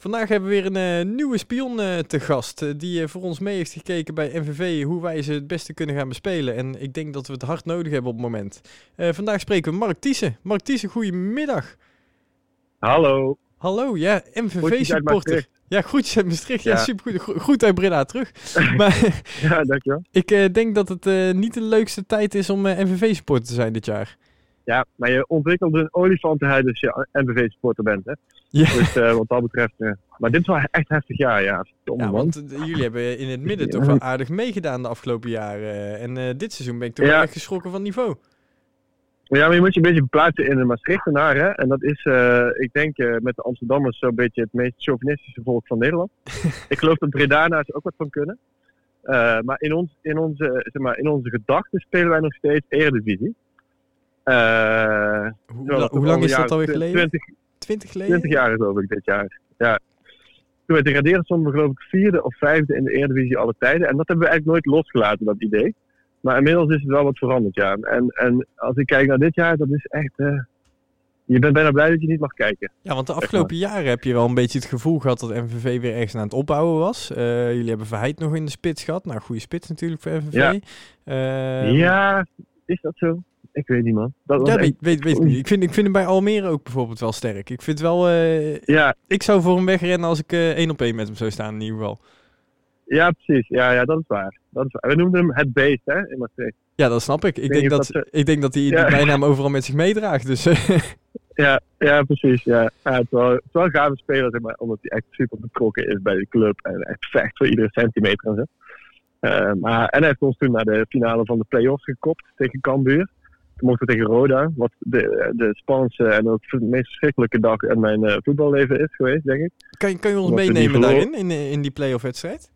Vandaag hebben we weer een uh, nieuwe spion uh, te gast. Uh, die voor ons mee heeft gekeken bij MVV hoe wij ze het beste kunnen gaan bespelen. En ik denk dat we het hard nodig hebben op het moment. vandaag spreken we Mark Thiessen. Mark Thiessen, goedemiddag. Hallo. Hallo, ja, MVV-supporter. Ja, groetjes uit Maastricht. Ja, ja supergoed. Goed uit Breda terug. maar, ja, dankjewel. Ik denk dat het niet de leukste tijd is om MVV-supporter te zijn dit jaar. Ja, maar je ontwikkelt een olifantenhuid als je MVV-supporter bent, hè? Ja. Dus uh, wat dat betreft. Uh, maar dit is wel echt heftig jaar, ja. ja, want uh, jullie hebben in het midden toch wel aardig meegedaan de afgelopen jaren. En dit seizoen ben ik toch ja. wel echt geschrokken van niveau. Ja, maar je moet je een beetje plaatsen in de Maastrichtenaar, hè. En dat is, ik denk, met de Amsterdammers zo'n beetje het meest chauvinistische volk van Nederland. ik geloof dat Bredana's ook wat van kunnen. maar in, ons, in, onze, zeg maar in onze gedachten spelen wij nog steeds Eredivisie. Hoe, hoe lang is dat alweer geleden? 20, 20 geleden? 20 jaar geloof ik dit jaar. Ja. Toen we degradeerden stonden we geloof ik vierde of vijfde in de Eredivisie alle tijden. En dat hebben we eigenlijk nooit losgelaten, dat idee. Maar inmiddels is het wel wat veranderd, ja. En, en als ik kijk naar dit jaar, dat is echt... Uh, je bent bijna blij dat je niet mag kijken. Ja, want de afgelopen jaren heb je wel een beetje het gevoel gehad dat MVV weer ergens aan het opbouwen was. Uh, jullie hebben Verheid nog in de spits gehad. Nou, goede spits natuurlijk voor MVV. Ja, uh, ja is dat zo? Ik weet niet, man. Dat ja, weet, weet, weet niet. Ik vind, ik vind hem bij Almere ook bijvoorbeeld wel sterk. Ik vind wel... Uh, ja. Ik zou voor hem wegrennen als ik uh, één op één met hem zou staan in ieder geval. Ja, precies. Ja, ja dat, is waar. dat is waar. We noemden hem het beest, hè, in Maastricht. Ja, dat snap ik. Ik, denk, dat, ik denk dat hij ja. die bijnaam overal met zich meedraagt. Dus. ja, ja, precies. Ja. Ja, het, is wel, het is wel een gave speler, zeg maar, omdat hij echt super betrokken is bij de club. En echt vecht voor iedere centimeter en zo. Uh, maar, en hij heeft ons toen naar de finale van de play-offs gekopt tegen Cambuur mochten tegen Roda. Wat de, de spannendste en ook de meest verschrikkelijke dag in mijn uh, voetballeven is geweest, denk ik. Kan, kan je ons meenemen daarin, in, in die play-off wedstrijd?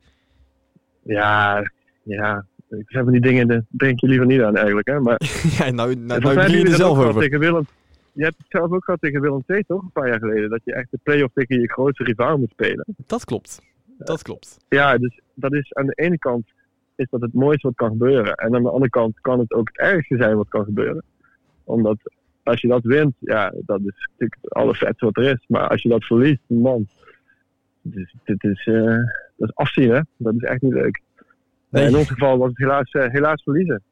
Ja, ja. Ik heb die dingen, daar denk je liever niet aan eigenlijk. Hè? Maar, ja, nou, nou, nou je er zelf over. Tegen Willem, je hebt het zelf ook gehad tegen Willem II, toch? Een paar jaar geleden. Dat je echt de play-off tegen je grootste rivaal moet spelen. Dat klopt. Dat klopt. Ja, dus dat is aan de ene kant is dat het mooiste wat kan gebeuren. En aan de andere kant kan het ook het ergste zijn wat kan gebeuren. Omdat als je dat wint, ja, dat is natuurlijk het allervetste wat er is. Maar als je dat verliest, man, dus, dit is, uh, dat is afzien, hè. Dat is echt niet leuk. Nee. in ons geval was het helaas, uh, helaas verliezen.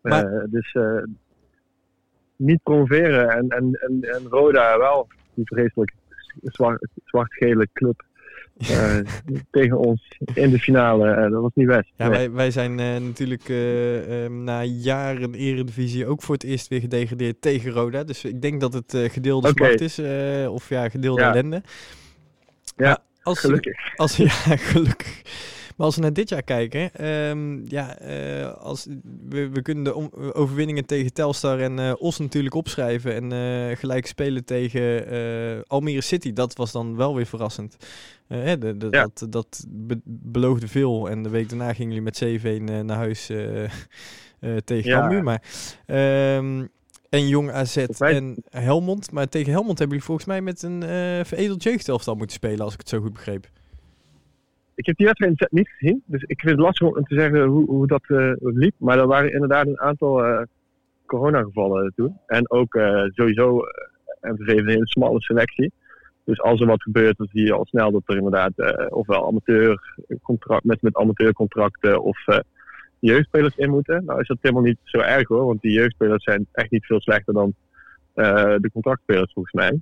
Maar... Uh, dus niet promoveren en, en, en, en Roda wel, die vreselijk zwart-gele club. Uh, tegen ons in de finale. Uh, dat was niet best. Ja, wij, wij zijn uh, natuurlijk um, na jaren Eredivisie ook voor het eerst weer gedegradeerd tegen Roda. Dus ik denk dat het gedeelde okay. smart is. of ja, gedeelde ja. ellende. Ja, als, gelukkig. Als, ja, gelukkig. Maar als we naar dit jaar kijken, um, ja, uh, als, we, we kunnen de overwinningen tegen Telstar en uh, Os natuurlijk opschrijven. En uh, gelijk spelen tegen Almere City. Dat was dan wel weer verrassend. Hè, de, de, ja. Dat, dat be beloofde veel. En de week daarna gingen jullie met 7-1 naar huis tegen ja. Cambuur. Maar... Um, en Jong AZ en Helmond. Maar tegen Helmond hebben jullie volgens mij met een uh, veredeld jeugdelftal moeten spelen, als ik het zo goed begreep. Ik heb die wedstrijd niet gezien, dus ik vind het lastig om te zeggen hoe, hoe dat uh, liep. Maar er waren inderdaad een aantal uh, coronagevallen toen. En ook uh, sowieso MVV heeft een hele smalle selectie. Dus als er wat gebeurt, dan zie je al snel dat er inderdaad ofwel amateurcontract, met, met amateurcontracten of jeugdspelers in moeten. Nou is dat helemaal niet zo erg hoor, want die jeugdspelers zijn echt niet veel slechter dan de contractspelers volgens mij.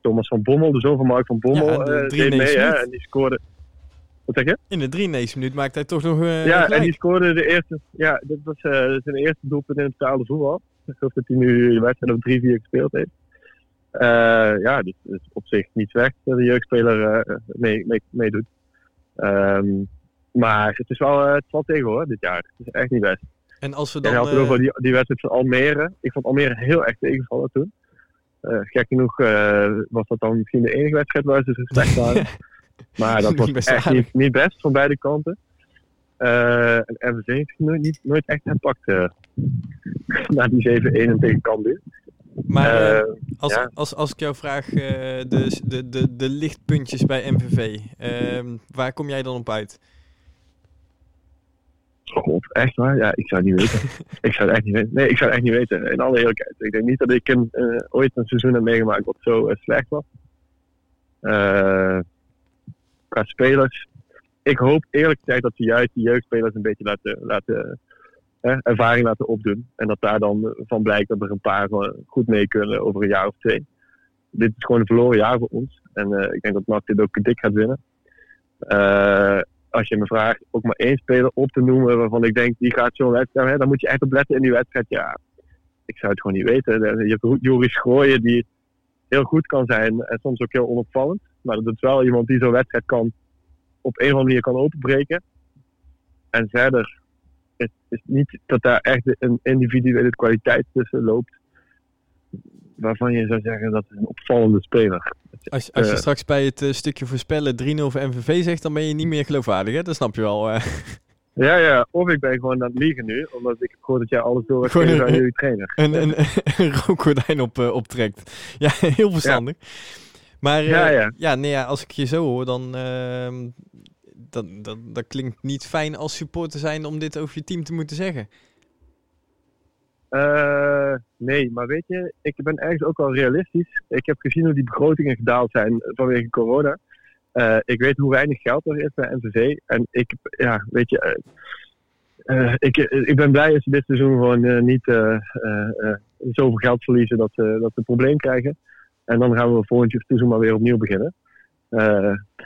Thomas van Bommel, de zoon van Mark van Bommel, ja, deed mee hè, en die scoorde wat zeg je? In de 93 minuut maakt hij toch nog uh, Ja, en die scoorde de eerste... Ja, dit was uh, zijn eerste doelpunt in het betaalde voetbal. Ik geloof dat hij nu de wedstrijd op 3-4 gespeeld heeft. Uh, ja, dus, dus, op zich niet slecht dat de jeugdspeler uh, mee, mee, meedoet. Um, maar het is wel, het valt tegen hoor, dit jaar. Het is echt niet best. En als we dan... En had het over die, die wedstrijd van Almere. Ik vond Almere heel erg tegenvallen toen. gek genoeg was dat dan misschien de enige wedstrijd waar ze respect waren. Maar dat was echt niet, niet, best van beide kanten. Uh, en MVC heeft nooit, niet, nooit echt gepakt uh, na die 7-1 tegen Cambuur. Maar uh, als, ja. als, als ik jou vraag, de, de, de, de lichtpuntjes bij MVV, ehm, waar kom jij dan op uit? God, echt waar? Ja, ik zou het niet weten. ik zou het echt niet weten. Nee, ik zou het echt niet weten. In alle eerlijkheid. Ik denk niet dat ik een, ooit een seizoen heb meegemaakt wat zo slecht was. Eh, spelers. Ik hoop eerlijk gezegd dat ze juist die jeugdspelers een beetje laten, laten ervaring laten opdoen. En dat daar dan van blijkt dat er een paar goed mee kunnen over een jaar of twee. Dit is gewoon een verloren jaar voor ons. En uh, ik denk dat NAC dit ook dik gaat winnen. Uh, als je me vraagt ook maar één speler op te noemen waarvan ik denk die gaat zo'n wedstrijd, hè, dan moet je echt op letten in die wedstrijd. Ja, ik zou het gewoon niet weten. Je hebt Joris Gooien die heel goed kan zijn en soms ook heel onopvallend. Maar dat is wel iemand die zo'n wedstrijd kan op een of andere manier kan openbreken. En verder is het niet dat daar echt een individuele kwaliteit tussen loopt. Waarvan je zou zeggen dat is een opvallende speler. Als, als je uh, straks bij het uh, stukje voorspellen 3-0 voor MVV zegt, dan ben je niet meer geloofwaardig, hè? Dat snap je wel. Uh. Ja, ja. Of ik ben gewoon aan het liegen nu, omdat ik hoor dat jij alles door hebt aan jullie trainer. Een, een, een rookgordijn op, optrekt. Ja, heel verstandig. Ja. Maar ja, ja. ja, nee, ja, als ik je zo hoor, dan, ehm, dan, dat, dat klinkt niet fijn als supporter zijn om dit over je team te moeten zeggen. Uh, nee, maar weet je, ik ben ergens ook wel realistisch. Ik heb gezien hoe die begrotingen gedaald zijn vanwege corona. Uh, ik weet hoe weinig geld er is bij NVV. En ik, ja, weet je, uh, ik, ik ben blij dat ze dit seizoen gewoon niet zoveel geld verliezen dat ze, dat ze een probleem krijgen. En dan gaan we volgend seizoen maar weer opnieuw beginnen.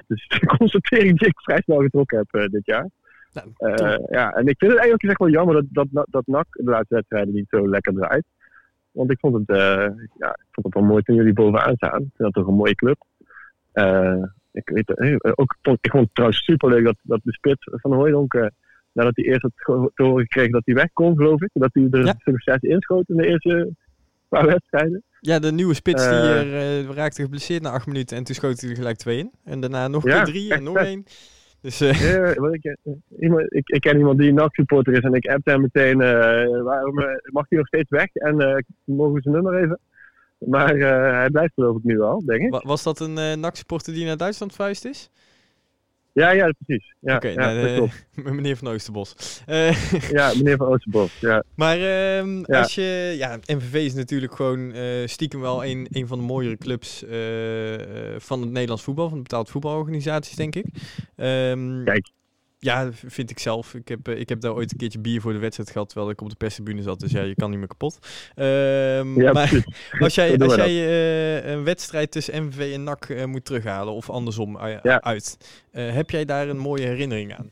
dus de constatering die ik vrij snel getrokken heb dit jaar. Nou, uh, ja, en ik vind het eigenlijk echt wel jammer dat, dat, dat NAC de laatste wedstrijden niet zo lekker draait. Want ik vond het, uh, ja, ik vond het wel mooi toen jullie bovenaan staan. Ik vind dat toch een mooie club. Uh, ik, weet, ook, ik vond het trouwens superleuk dat, dat de spits van Hooydonk, nadat hij eerst had te horen gekregen dat hij weg kon, geloof ik. Dat hij er ja. zes inschoot in de eerste paar wedstrijden. Ja, de nieuwe spits die er, raakte geblesseerd na acht minuten en toen schoot hij er gelijk twee in. En daarna nog ja, drie en nog één. Dus, uh... ja, ik, iemand, ik, ik, ken iemand die een NAC-supporter is en ik appte hem meteen, waarom mag hij nog steeds weg? En mogen we zijn nummer even? Maar hij blijft geloof ik nu al, denk ik. Was dat een uh, NAC-supporter die naar Duitsland verhuisd is? Ja, ja, precies. Ja, Oké, okay, ja, nou, meneer Van Oosterbos. Uh, ja, meneer Van Oosterbos, ja. Maar ja. als je... Ja, MVV is natuurlijk gewoon uh, stiekem wel een, een van de mooiere clubs uh, van het Nederlands voetbal, van de betaald voetbalorganisaties, denk ik. Um, Kijk, ja, vind ik zelf. Ik heb, ik heb daar ooit een keertje bier voor de wedstrijd gehad, terwijl ik op de perstribune zat. Dus ja, je kan niet meer kapot. Um, ja, maar als jij, als jij uh, een wedstrijd tussen MVV en NAC uh, moet terughalen, of andersom uh, ja. uit, heb jij daar een mooie herinnering aan?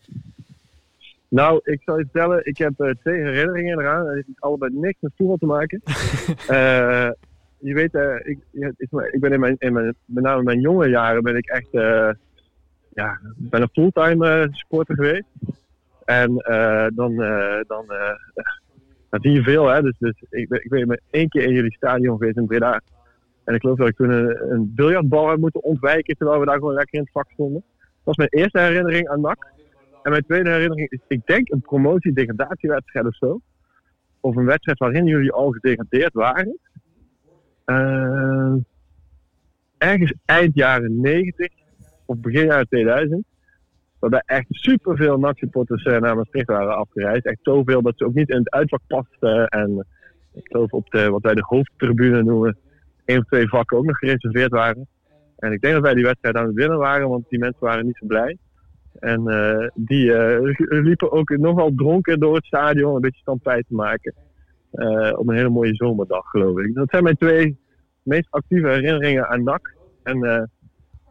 Nou, ik zal je vertellen, ik heb twee herinneringen eraan. Dat heeft allebei niks met voetbal te maken. je weet, ik, ik ben in mijn, in mijn, met name in mijn jonge jaren ben ik echt ja, ben een fulltime uh, supporter geweest. En uh, dan, uh, dan, dan zie je veel. Hè? Dus, dus ik, ik ben maar één keer in jullie stadion geweest in Breda. En ik geloof dat ik toen een, een biljartbal moeten ontwijken terwijl we daar gewoon lekker in het vak stonden. Dat was mijn eerste herinnering aan NAC. En mijn tweede herinnering is, ik denk, een promotie-degradatiewedstrijd of zo. Of een wedstrijd waarin jullie al gedegradeerd waren. Ergens eind jaren 90 of begin jaren 2000. Waarbij echt superveel NAC-supporters uh, naar Maastricht waren afgereisd. Echt zoveel dat ze ook niet in het uitvak pasten. En ik geloof op de, wat wij de hoofdtribune noemen, één of twee vakken ook nog gereserveerd waren. En ik denk dat wij die wedstrijd aan het winnen waren, want die mensen waren niet zo blij. En uh, die uh, liepen ook nogal dronken door het stadion een beetje stampij te maken. Op een hele mooie zomerdag, geloof ik. Dat zijn mijn twee meest actieve herinneringen aan NAC. En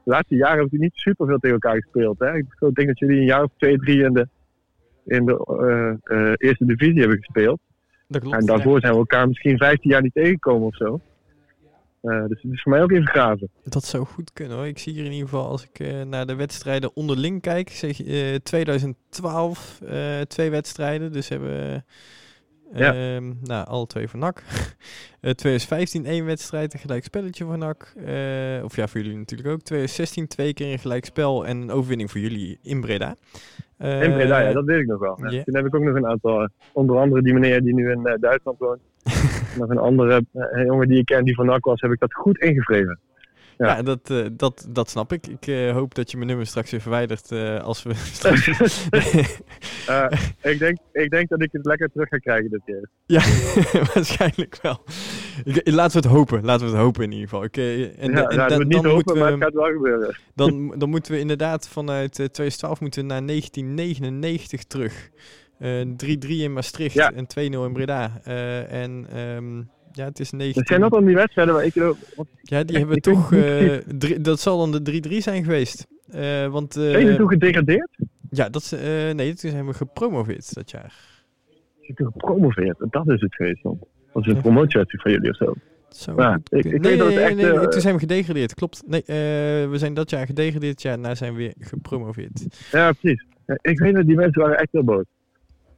de laatste jaren hebben we niet super veel tegen elkaar gespeeld. Hè? Ik denk dat jullie een jaar of twee, drie in de, in de uh, uh, eerste divisie hebben gespeeld. Dat klopt, en daarvoor zijn we elkaar misschien 15 jaar niet tegengekomen of zo. Uh, dus het is voor mij ook even graven. Dat zou goed kunnen hoor. Ik zie hier in ieder geval, als ik naar de wedstrijden onderling kijk, zeg 2012 twee wedstrijden. Dus hebben ja. Um, nou, alle twee voor NAC. uh, 2015 één wedstrijd, een gelijk spelletje voor NAC. Uh, of ja, voor jullie natuurlijk ook. 2016 twee keer een gelijk spel en een overwinning voor jullie in Breda. Uh, in Breda, ja, dat weet ik nog wel. Ja. Yeah. Toen heb ik ook nog een aantal, eh, onder andere die meneer die nu in Duitsland woont. nog een andere jongen die ik ken die van NAC was, heb ik dat goed ingevreven. Ja, ja dat, uh, dat, dat snap ik. Ik uh, hoop dat je mijn nummer straks weer verwijdert uh, als we straks... ik, denk, ik denk dat ik het lekker terug ga krijgen dit keer. Ja, waarschijnlijk wel. Ik- Laten we het hopen. Laten we het hopen in ieder geval. Ik, eh, en, ja, en ja, niet dan, hopen, maar het gaat wel gebeuren. dan, dan moeten we inderdaad vanuit eh, 2012 moeten naar 1999 terug. Eh, 3-3 in Maastricht en 2-0 in Breda. Eh, en ehm, ja, het is 19... Er zijn dat dan die wedstrijden waar ik... Wat, Ja, die hebben toch... eh, drie- dat zal dan de 3-3 zijn geweest. Eh, want... eh, zijn jullie toen gedegradeerd? ja, dat nee, toen zijn we gepromoveerd dat jaar. Zijn toen gepromoveerd? Dat is het geweest dan. Dat is een promotiewedstrijd van jullie of zo. Zo Ja, ik- nee, dat echt, nee, nee, toen zijn we gedegradeerd. Klopt. Nee, we zijn dat jaar gedegradeerd. Ja, daarna zijn we weer gepromoveerd. Ja, precies. Ik weet dat die mensen waren echt heel boos.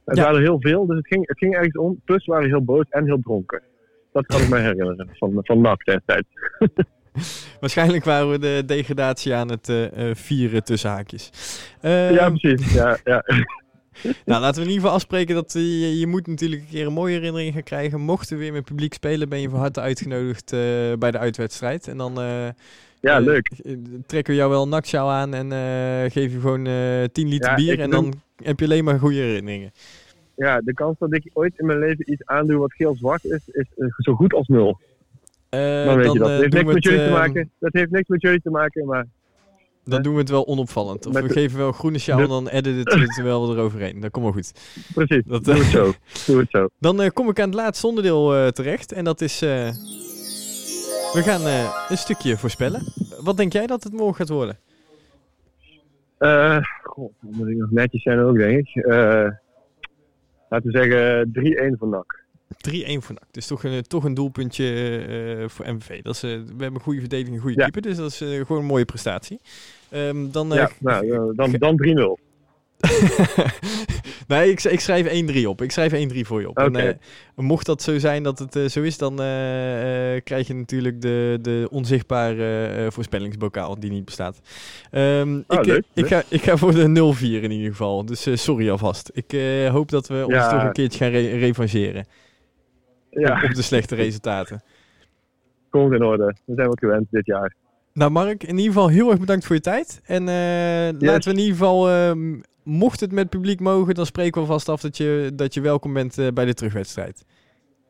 Het Ja. waren heel veel, dus het ging, het ging ergens om. Plus waren heel boos en heel dronken. Dat kan ik me herinneren van, van NAC destijds. Waarschijnlijk waren we de degradatie aan het eh, eh, vieren tussen haakjes. Eh, ja, precies. Ja, ja. nou, laten we in ieder geval afspreken dat eh, je, je moet natuurlijk een keer een mooie herinnering gaan krijgen. Mochten we weer met publiek spelen, ben je van harte uitgenodigd bij de uitwedstrijd. En dan ja leuk. trekken we jou wel een naksjaal aan en geef je gewoon eh 10 liter Ja, bier. En doe- dan heb je alleen maar goede herinneringen. Ja, de kans dat ik ooit in mijn leven iets aandoe wat geel-zwart is, is eh, zo goed als nul. Eh, Dan weet je dat. eh, Het heeft niks met het, jullie te eh, maken. Dat heeft niks met jullie te maken, maar Dan doen we het wel onopvallend. Of Met we de- geven wel een groene sjaal en dan editen we het er wel eroverheen. Dat komt wel goed. precies. Dat, Doe eh, het zo. Doe het zo. Dan eh, kom ik aan het laatste onderdeel eh, terecht. En dat is... eh, we gaan eh, een stukje voorspellen. Wat denk jij dat het morgen gaat worden? Eh, goh, dan moet ik nog netjes zijn ook, denk ik. Laten we zeggen 3-1 voor NAC. 3-1 voor NAC. Dus toch een, toch een doelpuntje eh, voor MVV. Dat is, eh, we hebben een goede verdediging, een goede Ja. keeper. Dus dat is eh, gewoon een mooie prestatie. Ehm, dan, Ja, nou, dan, dan 3-0. nee, ik, ik schrijf 1-3 op. Ik schrijf 1-3 voor je op. En, eh, mocht dat zo zijn dat het eh, zo is, dan eh, krijg je natuurlijk de, de onzichtbare voorspellingsbokaal die niet bestaat. Ehm, Oh, ik, leuk, ik, ga, ik ga voor de 0-4 in ieder geval. Dus sorry alvast. Ik hoop dat we ons toch een keertje gaan re revancheren Ja, op de slechte resultaten. komt in orde. We zijn wat gewend dit jaar. Nou Mark, in ieder geval heel erg bedankt voor je tijd. En eh, laten we in ieder geval, ehm, mocht het met publiek mogen, dan spreken we vast af dat je, dat je welkom bent eh, bij de terugwedstrijd.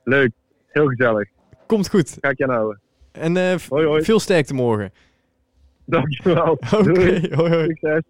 Leuk. Heel gezellig. Komt goed. Ga ik je houden. En eh, Hoi hoi. veel sterkte morgen. Dankjewel. Oké, hoi hoi. Succes.